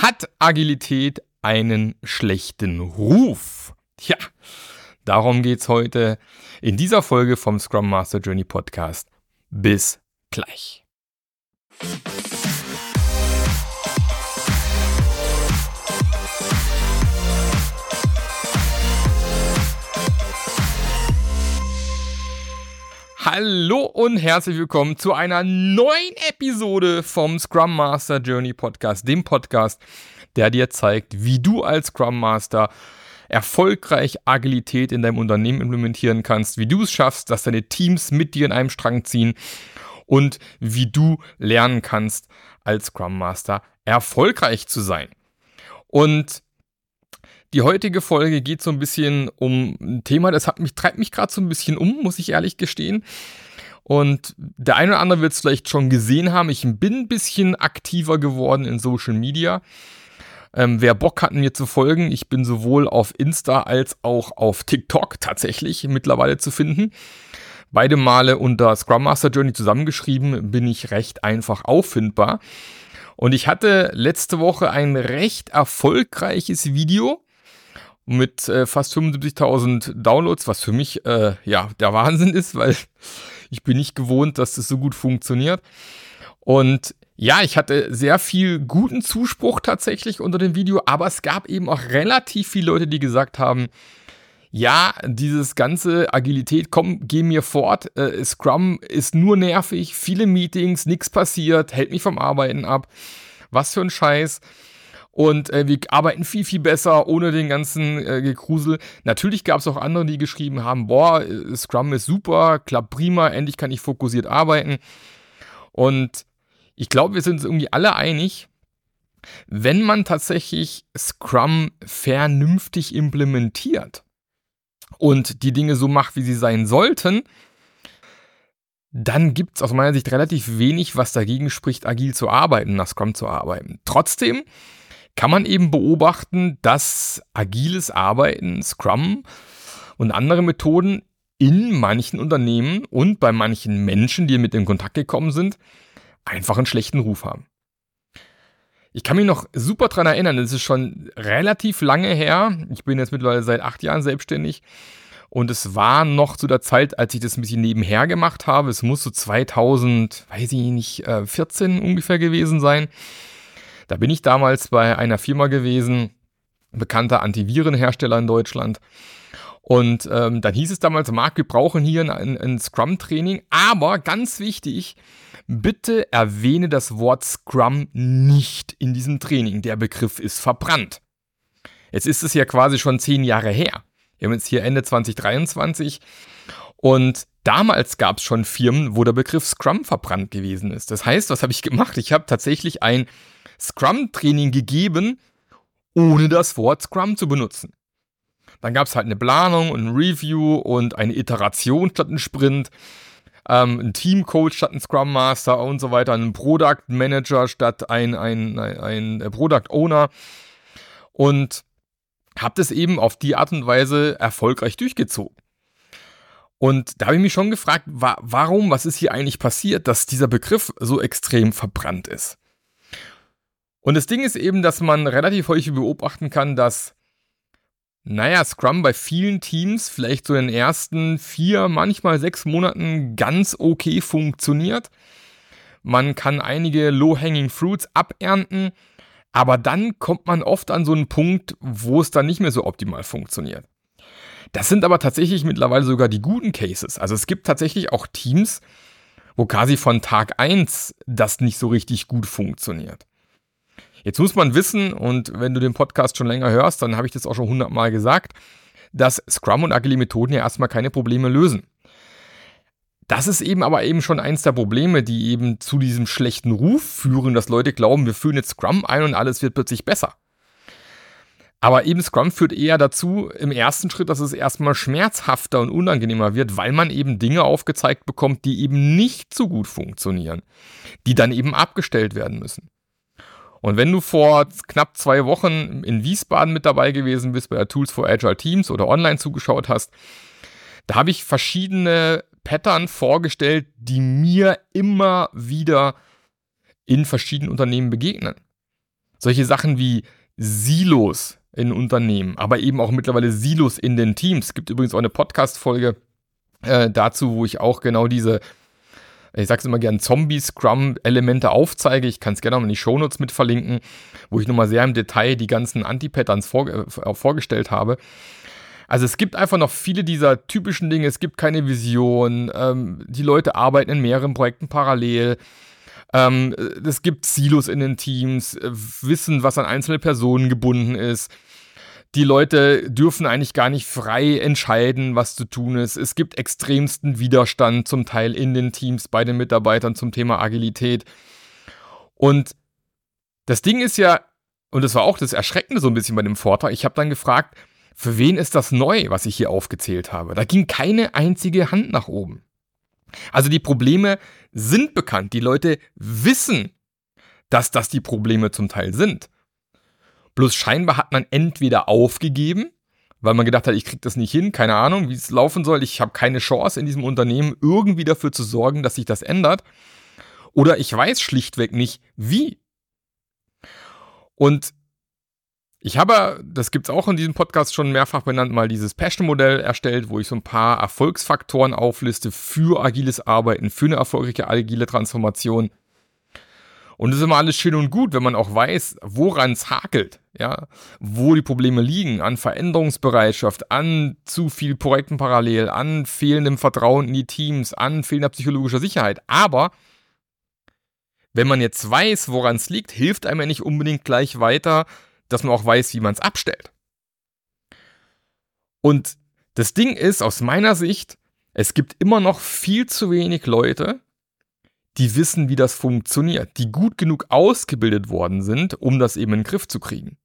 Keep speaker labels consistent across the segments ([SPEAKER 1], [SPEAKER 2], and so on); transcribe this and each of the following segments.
[SPEAKER 1] Hat Agilität einen schlechten Ruf? Ja, darum geht's heute in dieser Folge vom Scrum Master Journey Podcast. Bis gleich. Hallo und herzlich willkommen zu einer neuen Episode vom Scrum Master Journey Podcast, dem Podcast, der dir zeigt, wie du als Scrum Master erfolgreich Agilität in deinem Unternehmen implementieren kannst, wie du es schaffst, dass deine Teams mit dir in einem Strang ziehen und wie du lernen kannst, als Scrum Master erfolgreich zu sein. Und die heutige Folge geht so ein bisschen um ein Thema, das hat mich, treibt mich gerade so ein bisschen um, muss ich ehrlich gestehen. Und der eine oder andere wird es vielleicht schon gesehen haben. Ich bin ein bisschen aktiver geworden in Social Media. Ähm, wer Bock hat, mir zu folgen, ich bin sowohl auf Insta als auch auf TikTok tatsächlich mittlerweile zu finden. Beide Male unter Scrum Master Journey zusammengeschrieben, bin ich recht einfach auffindbar. Und ich hatte letzte Woche ein recht erfolgreiches Video mit äh, fast 75.000 Downloads, was für mich äh, ja der Wahnsinn ist, weil ich bin nicht gewohnt, dass das so gut funktioniert. Und ja, ich hatte sehr viel guten Zuspruch tatsächlich unter dem Video, aber es gab eben auch relativ viele Leute, die gesagt haben, ja, dieses ganze Agilität, komm, geh mir fort. Äh, Scrum ist nur nervig, viele Meetings, nichts passiert, hält mich vom Arbeiten ab. Was für ein Scheiß und äh, wir arbeiten viel, viel besser ohne den ganzen äh, Gekrusel. Natürlich gab es auch andere, die geschrieben haben, boah, äh, Scrum ist super, klappt prima, endlich kann ich fokussiert arbeiten. Und ich glaube, wir sind uns irgendwie alle einig, wenn man tatsächlich Scrum vernünftig implementiert und die Dinge so macht, wie sie sein sollten, dann gibt es aus meiner Sicht relativ wenig, was dagegen spricht, agil zu arbeiten, nach Scrum zu arbeiten. Trotzdem kann man eben beobachten, dass agiles Arbeiten, Scrum und andere Methoden in manchen Unternehmen und bei manchen Menschen, die mit in Kontakt gekommen sind, einfach einen schlechten Ruf haben. Ich kann mich noch super dran erinnern, das ist schon relativ lange her. Ich bin jetzt mittlerweile seit acht Jahren selbstständig. Und es war noch zu der Zeit, als ich das ein bisschen nebenher gemacht habe. Es muss so 2000, weiß ich nicht, 14 äh, ungefähr gewesen sein. Da bin ich damals bei einer Firma gewesen, bekannter Antivirenhersteller in Deutschland. Und ähm, dann hieß es damals, Marc, wir brauchen hier ein, ein Scrum-Training. Aber ganz wichtig, bitte erwähne das Wort Scrum nicht in diesem Training. Der Begriff ist verbrannt. Jetzt ist es ja quasi schon zehn Jahre her. Wir haben jetzt hier Ende 2023. Und damals gab es schon Firmen, wo der Begriff Scrum verbrannt gewesen ist. Das heißt, was habe ich gemacht? Ich habe tatsächlich ein Scrum-Training gegeben, ohne das Wort Scrum zu benutzen. Dann gab es halt eine Planung und ein Review und eine Iteration statt ein Sprint, ähm, ein Teamcoach statt ein Scrum Master und so weiter, ein Product Manager statt ein, ein, ein, ein Product Owner. Und habe das eben auf die Art und Weise erfolgreich durchgezogen. Und da habe ich mich schon gefragt, wa warum, was ist hier eigentlich passiert, dass dieser Begriff so extrem verbrannt ist. Und das Ding ist eben, dass man relativ häufig beobachten kann, dass, naja, Scrum bei vielen Teams vielleicht so in den ersten vier, manchmal sechs Monaten ganz okay funktioniert. Man kann einige Low-Hanging Fruits abernten, aber dann kommt man oft an so einen Punkt, wo es dann nicht mehr so optimal funktioniert. Das sind aber tatsächlich mittlerweile sogar die guten Cases. Also es gibt tatsächlich auch Teams, wo quasi von Tag eins das nicht so richtig gut funktioniert. Jetzt muss man wissen, und wenn du den Podcast schon länger hörst, dann habe ich das auch schon hundertmal gesagt, dass Scrum und agile Methoden ja erstmal keine Probleme lösen. Das ist eben aber eben schon eins der Probleme, die eben zu diesem schlechten Ruf führen, dass Leute glauben, wir führen jetzt Scrum ein und alles wird plötzlich besser. Aber eben Scrum führt eher dazu, im ersten Schritt, dass es erstmal schmerzhafter und unangenehmer wird, weil man eben Dinge aufgezeigt bekommt, die eben nicht so gut funktionieren, die dann eben abgestellt werden müssen. Und wenn du vor knapp zwei Wochen in Wiesbaden mit dabei gewesen bist bei der Tools for Agile Teams oder online zugeschaut hast, da habe ich verschiedene Pattern vorgestellt, die mir immer wieder in verschiedenen Unternehmen begegnen. Solche Sachen wie Silos in Unternehmen, aber eben auch mittlerweile Silos in den Teams. Es gibt übrigens auch eine Podcast-Folge äh, dazu, wo ich auch genau diese, ich sag's immer gern, Zombie-Scrum-Elemente aufzeige. Ich kann es gerne auch in die Shownotes mit verlinken, wo ich nochmal sehr im Detail die ganzen Anti-Patterns vor, äh, vorgestellt habe. Also es gibt einfach noch viele dieser typischen Dinge. Es gibt keine Vision. Ähm, die Leute arbeiten in mehreren Projekten parallel. Ähm, es gibt Silos in den Teams, äh, Wissen, was an einzelne Personen gebunden ist. Die Leute dürfen eigentlich gar nicht frei entscheiden, was zu tun ist. Es gibt extremsten Widerstand zum Teil in den Teams bei den Mitarbeitern zum Thema Agilität. Und das Ding ist ja, und das war auch das Erschreckende so ein bisschen bei dem Vortrag, ich habe dann gefragt, für wen ist das neu, was ich hier aufgezählt habe? Da ging keine einzige Hand nach oben. Also die Probleme sind bekannt. Die Leute wissen, dass das die Probleme zum Teil sind. Bloß scheinbar hat man entweder aufgegeben, weil man gedacht hat, ich kriege das nicht hin, keine Ahnung, wie es laufen soll, ich habe keine Chance in diesem Unternehmen irgendwie dafür zu sorgen, dass sich das ändert. Oder ich weiß schlichtweg nicht, wie. Und ich habe, das gibt es auch in diesem Podcast schon mehrfach benannt, mal dieses Passion-Modell erstellt, wo ich so ein paar Erfolgsfaktoren aufliste für agiles Arbeiten, für eine erfolgreiche agile Transformation. Und das ist immer alles schön und gut, wenn man auch weiß, woran es hakelt, ja, wo die Probleme liegen, an Veränderungsbereitschaft, an zu viel Projekten parallel, an fehlendem Vertrauen in die Teams, an fehlender psychologischer Sicherheit. Aber wenn man jetzt weiß, woran es liegt, hilft einem ja nicht unbedingt gleich weiter, dass man auch weiß, wie man es abstellt. Und das Ding ist, aus meiner Sicht, es gibt immer noch viel zu wenig Leute, die wissen, wie das funktioniert, die gut genug ausgebildet worden sind, um das eben in den Griff zu kriegen.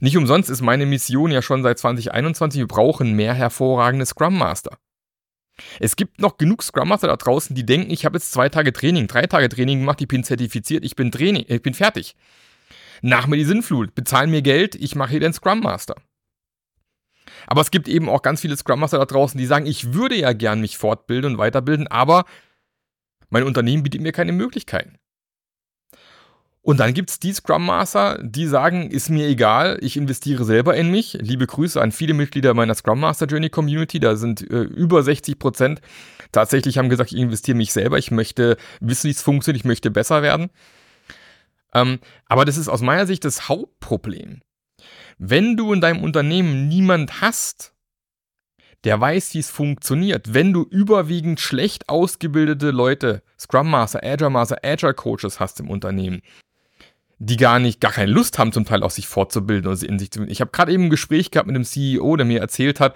[SPEAKER 1] Nicht umsonst ist meine Mission ja schon seit 2021, wir brauchen mehr hervorragende Scrum Master. Es gibt noch genug Scrum Master da draußen, die denken, ich habe jetzt zwei Tage Training, drei Tage Training gemacht, ich bin zertifiziert, ich bin Training, ich bin fertig. Nach mir die Sinnflut, bezahlen mir Geld, ich mache hier den Scrum Master. Aber es gibt eben auch ganz viele Scrum Master da draußen, die sagen, ich würde ja gern mich fortbilden und weiterbilden, aber mein Unternehmen bietet mir keine Möglichkeiten. Und dann gibt es die Scrum Master, die sagen, ist mir egal, ich investiere selber in mich. Liebe Grüße an viele Mitglieder meiner Scrum Master Journey Community, da sind äh, über 60 Prozent tatsächlich haben gesagt, ich investiere mich selber, ich möchte wissen, wie es funktioniert, ich möchte besser werden. Ähm, aber das ist aus meiner Sicht das Hauptproblem. Wenn du in deinem Unternehmen niemand hast, der weiß, wie es funktioniert, wenn du überwiegend schlecht ausgebildete Leute, Scrum Master, Agile Master, Agile Coaches hast im Unternehmen, die gar nicht, gar keine Lust haben, zum Teil auch sich fortzubilden oder in sich zu. Ich habe gerade eben ein Gespräch gehabt mit einem CEO, der mir erzählt hat,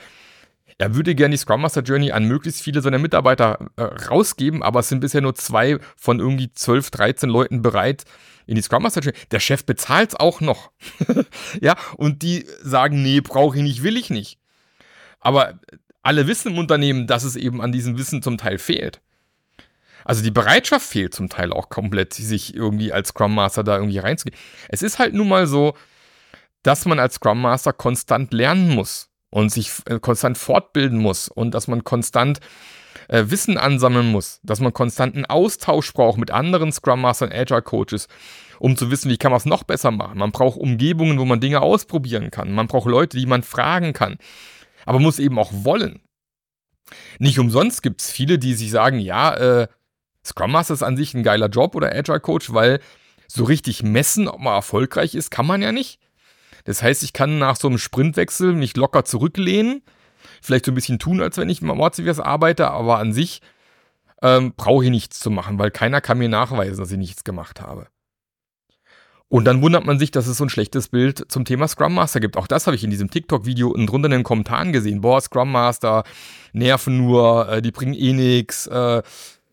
[SPEAKER 1] er würde gerne die Scrum Master Journey an möglichst viele seiner Mitarbeiter äh, rausgeben, aber es sind bisher nur zwei von irgendwie 12, 13 Leuten bereit, in die Scrum Master. Der Chef bezahlt es auch noch. ja, und die sagen, nee, brauche ich nicht, will ich nicht. Aber alle wissen im Unternehmen, dass es eben an diesem Wissen zum Teil fehlt. Also die Bereitschaft fehlt zum Teil auch komplett, sich irgendwie als Scrum Master da irgendwie reinzugehen. Es ist halt nun mal so, dass man als Scrum Master konstant lernen muss und sich äh, konstant fortbilden muss und dass man konstant äh, Wissen ansammeln muss, dass man konstanten Austausch braucht mit anderen Scrum Mastern, Agile Coaches, um zu wissen, wie kann man es noch besser machen. Man braucht Umgebungen, wo man Dinge ausprobieren kann. Man braucht Leute, die man fragen kann. Aber muss eben auch wollen. Nicht umsonst gibt es viele, die sich sagen, ja, äh, Scrum Master ist an sich ein geiler Job oder Agile Coach, weil so richtig messen, ob man erfolgreich ist, kann man ja nicht. Das heißt, ich kann nach so einem Sprintwechsel mich locker zurücklehnen, vielleicht so ein bisschen tun, als wenn ich im Mordsivers arbeite, aber an sich ähm, brauche ich nichts zu machen, weil keiner kann mir nachweisen, dass ich nichts gemacht habe. Und dann wundert man sich, dass es so ein schlechtes Bild zum Thema Scrum Master gibt. Auch das habe ich in diesem TikTok-Video und drunter in den Kommentaren gesehen. Boah, Scrum Master nerven nur, äh, die bringen eh nichts, äh,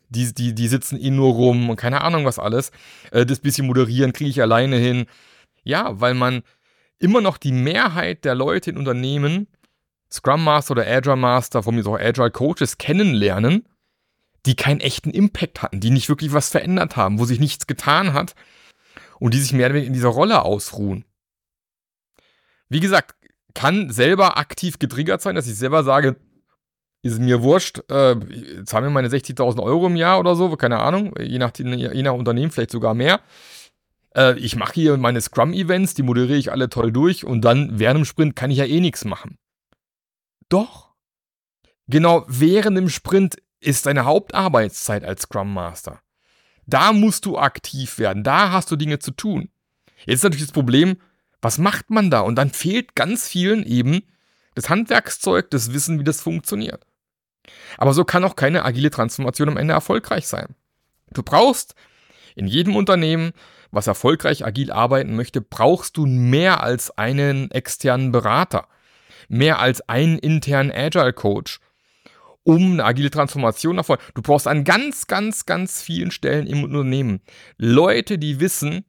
[SPEAKER 1] die, die, die sitzen eh nur rum und keine Ahnung was alles. Äh, das bisschen moderieren kriege ich alleine hin. Ja, weil man immer noch die Mehrheit der Leute in Unternehmen Scrum Master oder Agile Master, von mir so Agile Coaches kennenlernen, die keinen echten Impact hatten, die nicht wirklich was verändert haben, wo sich nichts getan hat und die sich mehr oder weniger in dieser Rolle ausruhen. Wie gesagt, kann selber aktiv getriggert sein, dass ich selber sage, ist mir wurscht, äh, zahlen wir meine 60.000 Euro im Jahr oder so, keine Ahnung, je nach, je nach Unternehmen vielleicht sogar mehr. äh, ich mache hier meine Scrum-Events, die moderiere ich alle toll durch und dann während dem Sprint kann ich ja eh nichts machen. Doch. Genau während dem Sprint ist deine Hauptarbeitszeit als Scrum Master. Da musst du aktiv werden, da hast du Dinge zu tun. Jetzt ist natürlich das Problem, was macht man da? Und dann fehlt ganz vielen eben das Handwerkszeug, das Wissen, wie das funktioniert. Aber so kann auch keine agile Transformation am Ende erfolgreich sein. Du brauchst in jedem Unternehmen, was erfolgreich agil arbeiten möchte, brauchst du mehr als einen externen Berater, mehr als einen internen Agile Coach, um eine agile Transformation nach vorne. Du brauchst an ganz, ganz, ganz vielen Stellen im Unternehmen Leute, die wissen,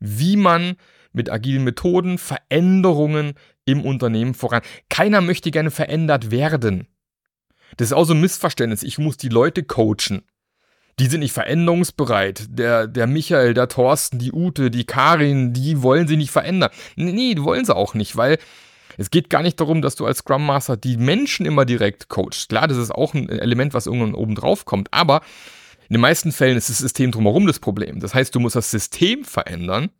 [SPEAKER 1] wie man mit agilen Methoden Veränderungen im Unternehmen voran. Keiner möchte gerne verändert werden. Das ist auch so ein Missverständnis. Ich muss die Leute coachen. Die sind nicht veränderungsbereit. Der, der Michael, der Thorsten, die Ute, die Karin, die wollen sie nicht verändern. Nee, die wollen sie auch nicht, weil es geht gar nicht darum, dass du als Scrum Master die Menschen immer direkt coachst. Klar, das ist auch ein Element, was irgendwann oben drauf kommt, aber in den meisten Fällen ist das System drumherum das Problem. Das heißt, du musst das System verändern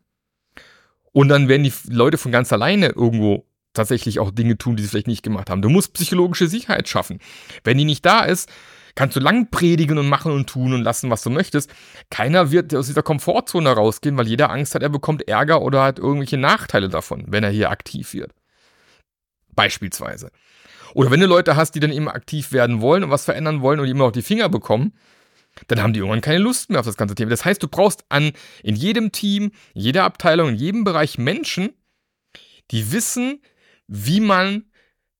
[SPEAKER 1] und dann werden die Leute von ganz alleine irgendwo tatsächlich auch Dinge tun, die sie vielleicht nicht gemacht haben. Du musst psychologische Sicherheit schaffen. Wenn die nicht da ist, kannst du lang predigen und machen und tun und lassen, was du möchtest. Keiner wird aus dieser Komfortzone rausgehen, weil jeder Angst hat, er bekommt Ärger oder hat irgendwelche Nachteile davon, wenn er hier aktiv wird. Beispielsweise. Oder wenn du Leute hast, die dann eben aktiv werden wollen und was verändern wollen und immer auch die Finger bekommen, dann haben die irgendwann keine Lust mehr auf das ganze Thema. Das heißt, du brauchst an in jedem Team, jeder Abteilung, in jedem Bereich Menschen, die wissen, wie man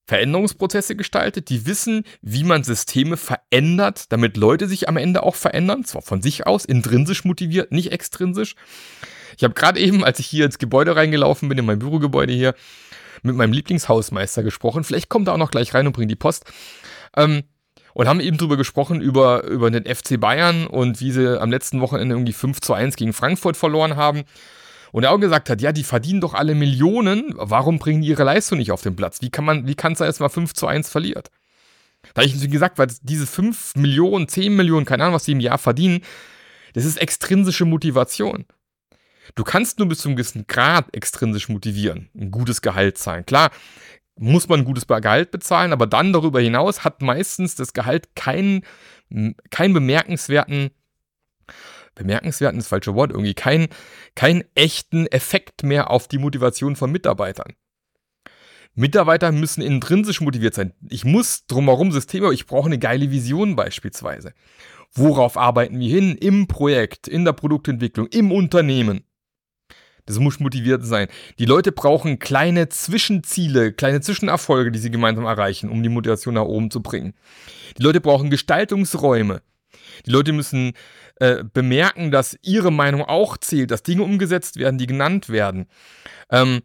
[SPEAKER 1] Veränderungsprozesse gestaltet, die wissen, wie man Systeme verändert, damit Leute sich am Ende auch verändern, zwar von sich aus, intrinsisch motiviert, nicht extrinsisch. Ich habe gerade eben, als ich hier ins Gebäude reingelaufen bin, in mein Bürogebäude hier, mit meinem Lieblingshausmeister gesprochen. Vielleicht kommt er auch noch gleich rein und bringt die Post. Ähm, und haben eben drüber gesprochen, über, über den FC Bayern und wie sie am letzten Wochenende irgendwie 5 zu 1 gegen Frankfurt verloren haben. Und er auch gesagt hat, ja, die verdienen doch alle Millionen, warum bringen die ihre Leistung nicht auf den Platz? Wie kann man, wie kann es da erst mal 5 zu 1 verliert? Da habe ich gesagt, weil diese 5 Millionen, 10 Millionen, keine Ahnung, was die im Jahr verdienen, das ist extrinsische Motivation. Du kannst nur bis zu einem gewissen Grad extrinsisch motivieren, ein gutes Gehalt zahlen. Klar, muss man ein gutes Gehalt bezahlen, aber dann darüber hinaus hat meistens das Gehalt keinen, keinen bemerkenswerten bemerkenswerten ist falsche Wort, irgendwie keinen keinen echten Effekt mehr auf die Motivation von Mitarbeitern. Mitarbeiter müssen intrinsisch motiviert sein. Ich muss drumherum Systeme, ich brauche eine geile Vision beispielsweise. Worauf arbeiten wir hin? Im Projekt, in der Produktentwicklung, im Unternehmen. Das muss motiviert sein. Die Leute brauchen kleine Zwischenziele, kleine Zwischenerfolge, die sie gemeinsam erreichen, um die Motivation nach oben zu bringen. Die Leute brauchen Gestaltungsräume. Die Leute müssen äh, bemerken, dass ihre Meinung auch zählt, dass Dinge umgesetzt werden, die genannt werden. Ähm,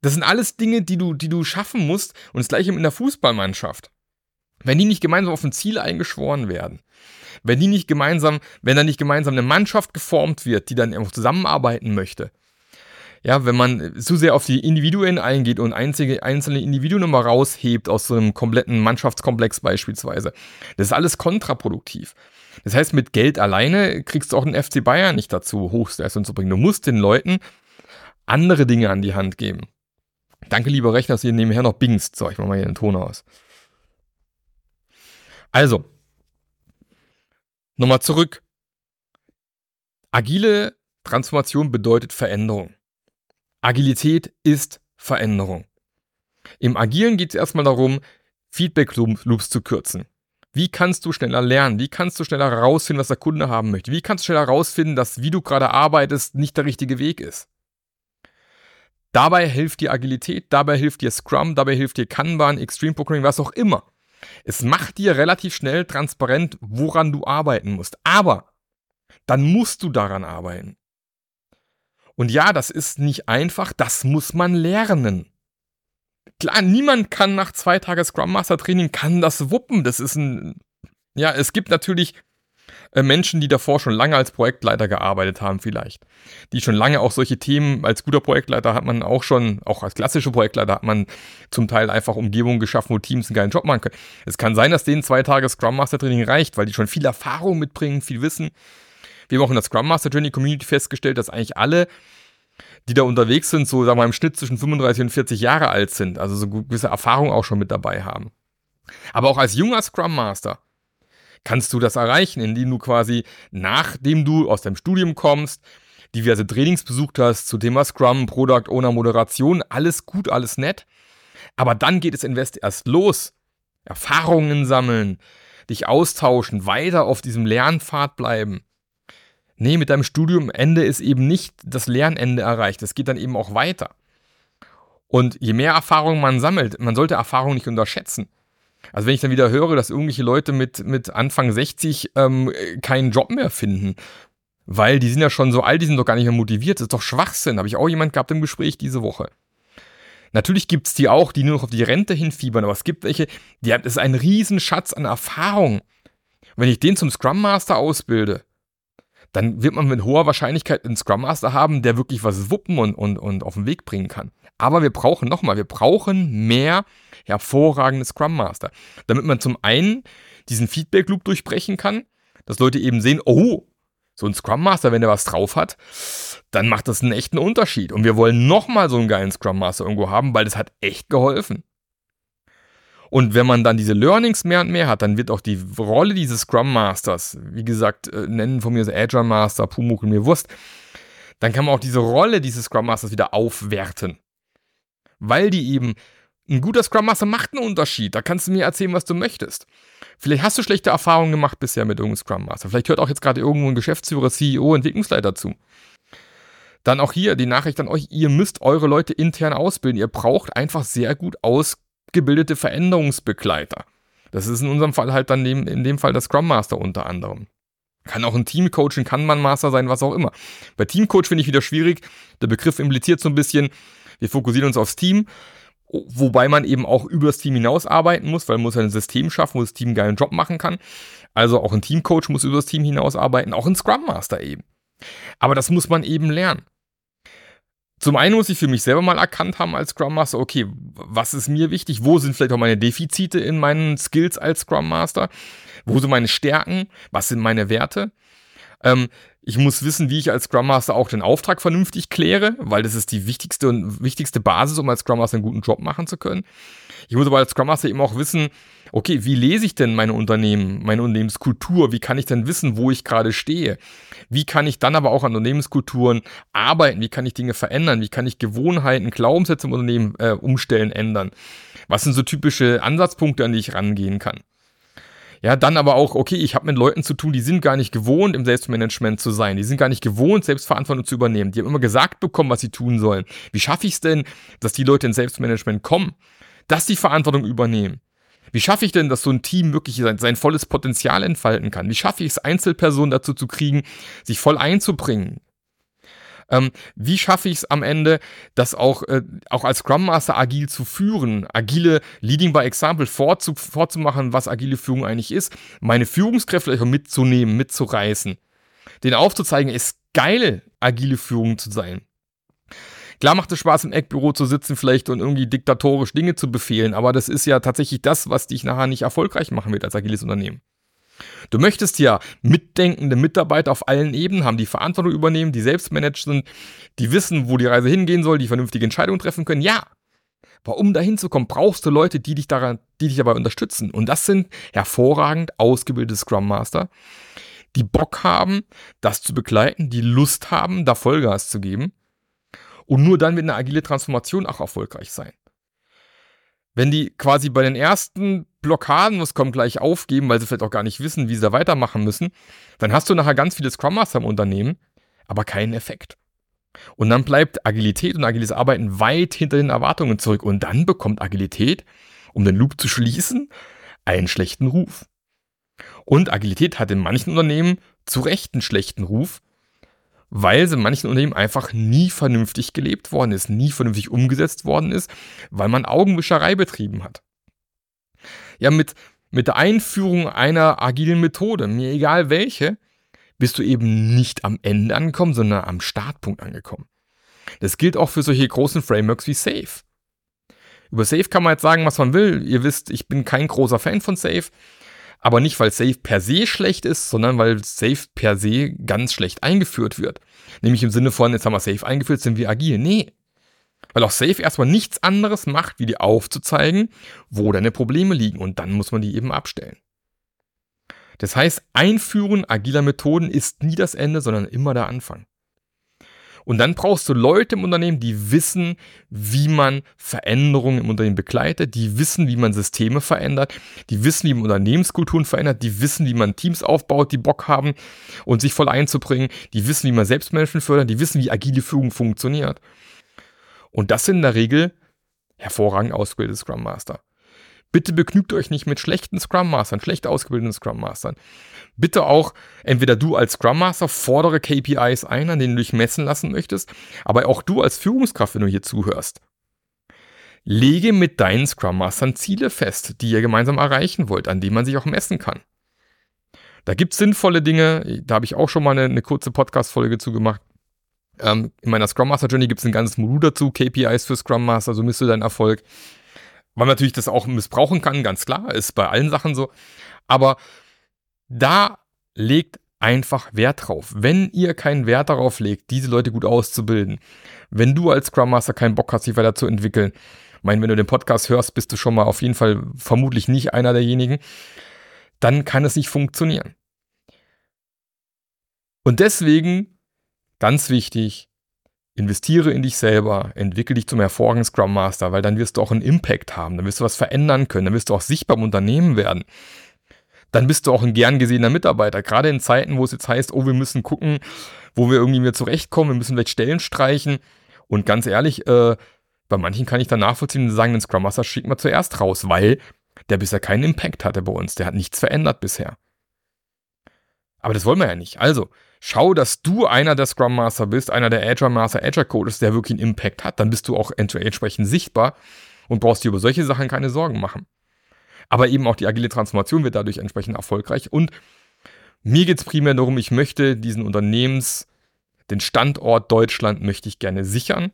[SPEAKER 1] das sind alles Dinge, die du, die du schaffen musst. Und das gleiche in der Fußballmannschaft. Wenn die nicht gemeinsam auf ein Ziel eingeschworen werden, wenn die nicht gemeinsam, wenn da nicht gemeinsam eine Mannschaft geformt wird, die dann einfach zusammenarbeiten möchte, ja, wenn man zu sehr auf die Individuen eingeht und einzige, einzelne Individuen immer raushebt aus so einem kompletten Mannschaftskomplex beispielsweise, das ist alles kontraproduktiv. Das heißt, mit Geld alleine kriegst du auch den FC Bayern nicht dazu, Hochleistung zu bringen. Du musst den Leuten andere Dinge an die Hand geben. Danke, lieber Rechner, dass ihr nebenher noch bingst. So, ich mach mal hier den Ton aus. Also, nochmal zurück. Agile Transformation bedeutet Veränderung. Agilität ist Veränderung. Im Agilen geht es erstmal darum, Feedback-Loops zu kürzen. Wie kannst du schneller lernen? Wie kannst du schneller herausfinden, was der Kunde haben möchte? Wie kannst du schneller herausfinden, dass wie du gerade arbeitest, nicht der richtige Weg ist? Dabei hilft dir Agilität, dabei hilft dir Scrum, dabei hilft dir Kanban, Extreme Programming, was auch immer. Es macht dir relativ schnell transparent, woran du arbeiten musst. Aber dann musst du daran arbeiten. Und ja, das ist nicht einfach, das muss man lernen. Klar, niemand kann nach zwei Tagen Scrum Master Training kann das wuppen. Das ist ein, ja, es gibt natürlich äh, Menschen, die davor schon lange als Projektleiter gearbeitet haben, vielleicht. Die schon lange auch solche Themen, als guter Projektleiter hat man auch schon, auch als klassischer Projektleiter hat man zum Teil einfach Umgebungen geschaffen, wo Teams einen geilen Job machen können. Es kann sein, dass denen zwei Tage Scrum Master Training reicht, weil die schon viel Erfahrung mitbringen, viel Wissen. Wir haben auch in der Scrum Master Journey Community festgestellt, dass eigentlich alle, die da unterwegs sind, so sagen wir im Schnitt zwischen 35 und 40 Jahre alt sind, also so gewisse Erfahrung auch schon mit dabei haben. Aber auch als junger Scrum Master kannst du das erreichen, indem du quasi, nachdem du aus deinem Studium kommst, diverse Trainings besucht hast zu Thema Scrum, Product Owner, Moderation, alles gut, alles nett. Aber dann geht es Invest erst los. Erfahrungen sammeln, dich austauschen, weiter auf diesem Lernpfad bleiben. Nee, mit deinem Studiumende ist eben nicht das Lernende erreicht. Es geht dann eben auch weiter. Und je mehr Erfahrung man sammelt, man sollte Erfahrung nicht unterschätzen. Also wenn ich dann wieder höre, dass irgendwelche Leute mit, mit Anfang 60 ähm, keinen Job mehr finden, weil die sind ja schon so alt, die sind doch gar nicht mehr motiviert, das ist doch Schwachsinn. Habe ich auch jemand gehabt im Gespräch diese Woche. Natürlich gibt es die auch, die nur noch auf die Rente hinfiebern, aber es gibt welche, die haben, das ist ein Riesenschatz an Erfahrung. wenn ich den zum Scrum Master ausbilde, dann wird man mit hoher Wahrscheinlichkeit einen Scrum Master haben, der wirklich was wuppen und, und, und auf den Weg bringen kann. Aber wir brauchen nochmal, wir brauchen mehr hervorragende Scrum Master, damit man zum einen diesen Feedback Loop durchbrechen kann, dass Leute eben sehen, oh, so ein Scrum Master, wenn der was drauf hat, dann macht das einen echten Unterschied. Und wir wollen nochmal so einen geilen Scrum Master irgendwo haben, weil das hat echt geholfen. Und wenn man dann diese Learnings mehr und mehr hat, dann wird auch die Rolle dieses Scrum Masters, wie gesagt, äh, nennen von mir das Agile Master, Pumuk und mir Wurst, dann kann man auch diese Rolle dieses Scrum Masters wieder aufwerten. Weil die eben, ein guter Scrum Master macht einen Unterschied. Da kannst du mir erzählen, was du möchtest. Vielleicht hast du schlechte Erfahrungen gemacht bisher mit irgendeinem Scrum Master. Vielleicht hört auch jetzt gerade irgendwo ein Geschäftsführer, CEO, Entwicklungsleiter zu. Dann auch hier die Nachricht an euch, ihr müsst eure Leute intern ausbilden. Ihr braucht einfach sehr gut ausgebildete Veränderungsbegleiter. Das ist in unserem Fall halt dann in dem Fall der Scrum Master unter anderem. Kann auch ein Teamcoach, ein Kanban-Master sein, was auch immer. Bei Teamcoach finde ich wieder schwierig. Der Begriff impliziert so ein bisschen, wir fokussieren uns aufs Team, wobei man eben auch über das Team hinaus arbeiten muss, weil man muss ein System schaffen, wo das Team einen geilen Job machen kann. Also auch ein Teamcoach muss über das Team hinaus arbeiten, auch ein Scrum Master eben. Aber das muss man eben lernen. Zum einen muss ich für mich selber mal erkannt haben als Scrum Master, okay, was ist mir wichtig? Wo sind vielleicht auch meine Defizite in meinen Skills als Scrum Master? Wo sind meine Stärken? Was sind meine Werte? Ähm, ich muss wissen, wie ich als Scrum Master auch den Auftrag vernünftig kläre, weil das ist die wichtigste und wichtigste Basis, um als Scrum Master einen guten Job machen zu können. Ich muss aber als Scrum Master eben auch wissen, okay, wie lese ich denn meine Unternehmen, meine Unternehmenskultur? Wie kann ich denn wissen, wo ich gerade stehe? Wie kann ich dann aber auch an Unternehmenskulturen arbeiten? Wie kann ich Dinge verändern? Wie kann ich Gewohnheiten, Glaubenssätze im Unternehmen äh, umstellen, ändern? Was sind so typische Ansatzpunkte, an die ich rangehen kann? Ja, dann aber auch, okay, ich habe mit Leuten zu tun, die sind gar nicht gewohnt, im Selbstmanagement zu sein. Die sind gar nicht gewohnt, Selbstverantwortung zu übernehmen. Die haben immer gesagt bekommen, was sie tun sollen. Wie schaffe ich es denn, dass die Leute ins Selbstmanagement kommen? Dass die Verantwortung übernehmen? Wie schaffe ich denn, dass so ein Team wirklich sein, sein volles Potenzial entfalten kann? Wie schaffe ich es, Einzelpersonen dazu zu kriegen, sich voll einzubringen? Ähm, wie schaffe ich es am Ende, das auch, äh, auch als Scrum Master agil zu führen, agile Leading by Example vorzu vorzumachen, was agile Führung eigentlich ist, meine Führungskräfte mitzunehmen, mitzureißen, denen aufzuzeigen, ist geil, agile Führung zu sein. Klar macht es Spaß, im Eckbüro zu sitzen vielleicht und irgendwie diktatorisch Dinge zu befehlen, aber das ist ja tatsächlich das, was dich nachher nicht erfolgreich machen wird als agiles Unternehmen. Du möchtest ja mitdenkende Mitarbeiter auf allen Ebenen haben, die Verantwortung übernehmen, die selbst managed sind, die wissen, wo die Reise hingehen soll, die vernünftige Entscheidungen treffen können. Ja. Aber um dahin zu kommen, brauchst du Leute, die dich daran, die dich dabei unterstützen. Und das sind hervorragend ausgebildete Scrum Master, die Bock haben, das zu begleiten, die Lust haben, da Vollgas zu geben. Und nur dann wird eine agile Transformation auch erfolgreich sein wenn die quasi bei den ersten Blockaden, was kommt, gleich aufgeben, weil sie vielleicht auch gar nicht wissen, wie sie da weitermachen müssen, dann hast du nachher ganz viele Scrum Master im Unternehmen, aber keinen Effekt. Und dann bleibt Agilität und agiles Arbeiten weit hinter den Erwartungen zurück. Und dann bekommt Agilität, um den Loop zu schließen, einen schlechten Ruf. Und Agilität hat in manchen Unternehmen zu Recht einen schlechten Ruf, weil es in manchen Unternehmen einfach nie vernünftig gelebt worden ist, nie vernünftig umgesetzt worden ist, weil man Augenwischerei betrieben hat. Ja, mit, mit der Einführung einer agilen Methode, mir egal welche, bist du eben nicht am Ende angekommen, sondern am Startpunkt angekommen. Das gilt auch für solche großen Frameworks wie Safe. Über Safe kann man jetzt sagen, was man will. Ihr wisst, ich bin kein großer Fan von Safe. Aber nicht, weil Safe per se schlecht ist, sondern weil Safe per se ganz schlecht eingeführt wird. Nämlich im Sinne von, jetzt haben wir Safe eingeführt, sind wir agil. Nee. Weil auch Safe erstmal nichts anderes macht, wie dir aufzuzeigen, wo deine Probleme liegen. Und dann muss man die eben abstellen. Das heißt, Einführen agiler Methoden ist nie das Ende, sondern immer der Anfang. Und dann brauchst du Leute im Unternehmen, die wissen, wie man Veränderungen im Unternehmen begleitet, die wissen, wie man Systeme verändert, die wissen, wie man Unternehmenskulturen verändert, die wissen, wie man Teams aufbaut, die Bock haben und sich voll einzubringen, die wissen, wie man Selbstmanagement fördert, die wissen, wie agile Führung funktioniert. Und das sind in der Regel hervorragend ausgebildete Scrum Master. Bitte begnügt euch nicht mit schlechten Scrum Mastern, schlecht ausgebildeten Scrum Mastern. Bitte auch, entweder du als Scrum Master fordere KPIs ein, an denen du dich messen lassen möchtest, aber auch du als Führungskraft, wenn du hier zuhörst. Lege mit deinen Scrum Mastern Ziele fest, die ihr gemeinsam erreichen wollt, an denen man sich auch messen kann. Da gibt es sinnvolle Dinge, da habe ich auch schon mal eine, eine kurze Podcast-Folge zu gemacht. Ähm, in meiner Scrum Master Journey gibt es ein ganzes Modul dazu, KPIs für Scrum Master, so misst du deinen Erfolg. Man natürlich das auch missbrauchen kann, ganz klar, ist bei allen Sachen so. Aber da legt einfach Wert drauf. Wenn ihr keinen Wert darauf legt, diese Leute gut auszubilden, wenn du als Scrum Master keinen Bock hast, sich weiterzuentwickeln, ich meine, wenn du den Podcast hörst, bist du schon mal auf jeden Fall vermutlich nicht einer derjenigen, dann kann es nicht funktionieren. Und deswegen, ganz wichtig, investiere in dich selber, entwickle dich zum hervorragenden Scrum Master, weil dann wirst du auch einen Impact haben, dann wirst du was verändern können, dann wirst du auch sichtbar im Unternehmen werden. Dann bist du auch ein gern gesehener Mitarbeiter. Gerade in Zeiten, wo es jetzt heißt, oh, wir müssen gucken, wo wir irgendwie mehr zurechtkommen, wir müssen vielleicht Stellen streichen. Und ganz ehrlich, äh, bei manchen kann ich dann nachvollziehen und sagen, den Scrum Master schicken wir zuerst raus, weil der bisher keinen Impact hatte bei uns. Der hat nichts verändert bisher. Aber das wollen wir ja nicht. Also, schau, dass du einer der Scrum Master bist, einer der Agile Master, Agile Coaches, der wirklich einen Impact hat. Dann bist du auch entsprechend sichtbar und brauchst dir über solche Sachen keine Sorgen machen. Aber eben auch die agile Transformation wird dadurch entsprechend erfolgreich. Und mir geht es primär darum, ich möchte diesen Unternehmens, den Standort Deutschland möchte ich gerne sichern.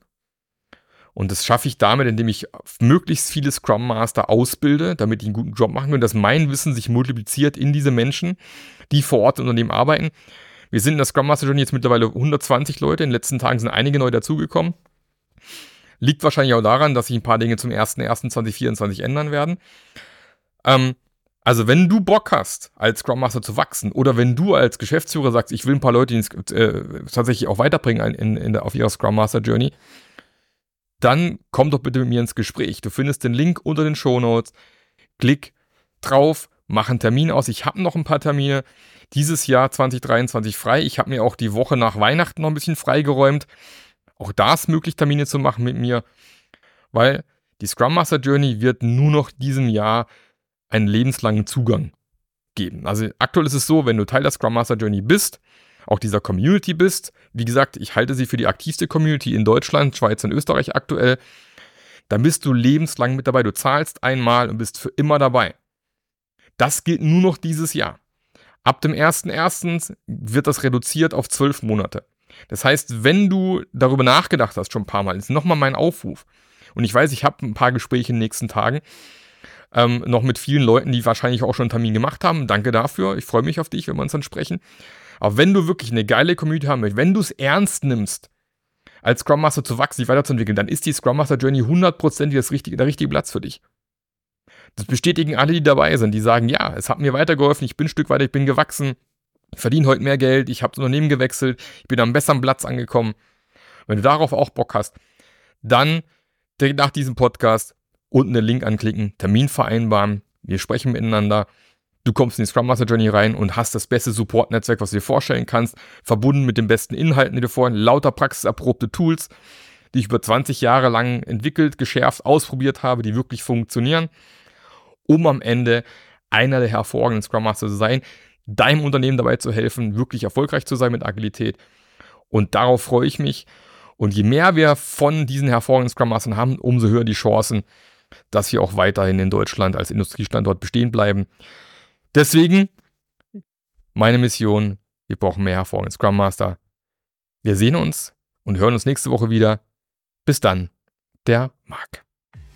[SPEAKER 1] Und das schaffe ich damit, indem ich möglichst viele Scrum Master ausbilde, damit die einen guten Job machen und dass mein Wissen sich multipliziert in diese Menschen, die vor Ort im Unternehmen arbeiten. Wir sind in der Scrum Master Journey jetzt mittlerweile 120 Leute. In den letzten Tagen sind einige neu dazugekommen. Liegt wahrscheinlich auch daran, dass sich ein paar Dinge zum 01.01.2024 ändern werden. Ähm, also, wenn du Bock hast, als Scrum Master zu wachsen, oder wenn du als Geschäftsführer sagst, ich will ein paar Leute äh, tatsächlich auch weiterbringen in, in der, auf ihrer Scrum Master Journey, dann komm doch bitte mit mir ins Gespräch. Du findest den Link unter den Show Notes. Klick drauf, mach einen Termin aus. Ich habe noch ein paar Termine dieses Jahr 2023 frei. Ich habe mir auch die Woche nach Weihnachten noch ein bisschen freigeräumt. Auch da ist möglich, Termine zu machen mit mir, weil die Scrum Master Journey wird nur noch diesem Jahr einen lebenslangen Zugang geben. Also aktuell ist es so, wenn du Teil der Scrum Master Journey bist, auch dieser Community bist, wie gesagt, ich halte sie für die aktivste Community in Deutschland, Schweiz und Österreich aktuell, dann bist du lebenslang mit dabei. Du zahlst einmal und bist für immer dabei. Das gilt nur noch dieses Jahr. Ab dem 1.1. wird das reduziert auf zwölf Monate. Das heißt, wenn du darüber nachgedacht hast, schon ein paar Mal, ist nochmal mein Aufruf. Und ich weiß, ich habe ein paar Gespräche in den nächsten Tagen, ähm, noch mit vielen Leuten, die wahrscheinlich auch schon einen Termin gemacht haben. Danke dafür. Ich freue mich auf dich, wenn wir uns dann sprechen. Aber wenn du wirklich eine geile Community haben möchtest, wenn du es ernst nimmst, als Scrum Master zu wachsen, sich weiterzuentwickeln, dann ist die Scrum Master Journey 100% das richtige, der richtige Platz für dich. Das bestätigen alle, die dabei sind. Die sagen, ja, es hat mir weitergeholfen, ich bin ein Stück weiter, ich bin gewachsen, ich verdiene heute mehr Geld, ich habe das Unternehmen gewechselt, ich bin am besseren Platz angekommen. Wenn du darauf auch Bock hast, dann direkt nach diesem Podcast unten den Link anklicken, Termin vereinbaren, wir sprechen miteinander. Du kommst in die Scrum Master Journey rein und hast das beste Support-Netzwerk, was du dir vorstellen kannst, verbunden mit den besten Inhalten, die du vorhin, lauter praxiserprobte Tools, die ich über 20 Jahre lang entwickelt, geschärft, ausprobiert habe, die wirklich funktionieren um am Ende einer der hervorragenden Scrum Master zu sein, deinem Unternehmen dabei zu helfen, wirklich erfolgreich zu sein mit Agilität. Und darauf freue ich mich. Und je mehr wir von diesen hervorragenden Scrum Mastern haben, umso höher die Chancen, dass wir auch weiterhin in Deutschland als Industriestandort bestehen bleiben. Deswegen meine Mission, wir brauchen mehr hervorragende Scrum Master. Wir sehen uns und hören uns nächste Woche wieder. Bis dann, der Marc.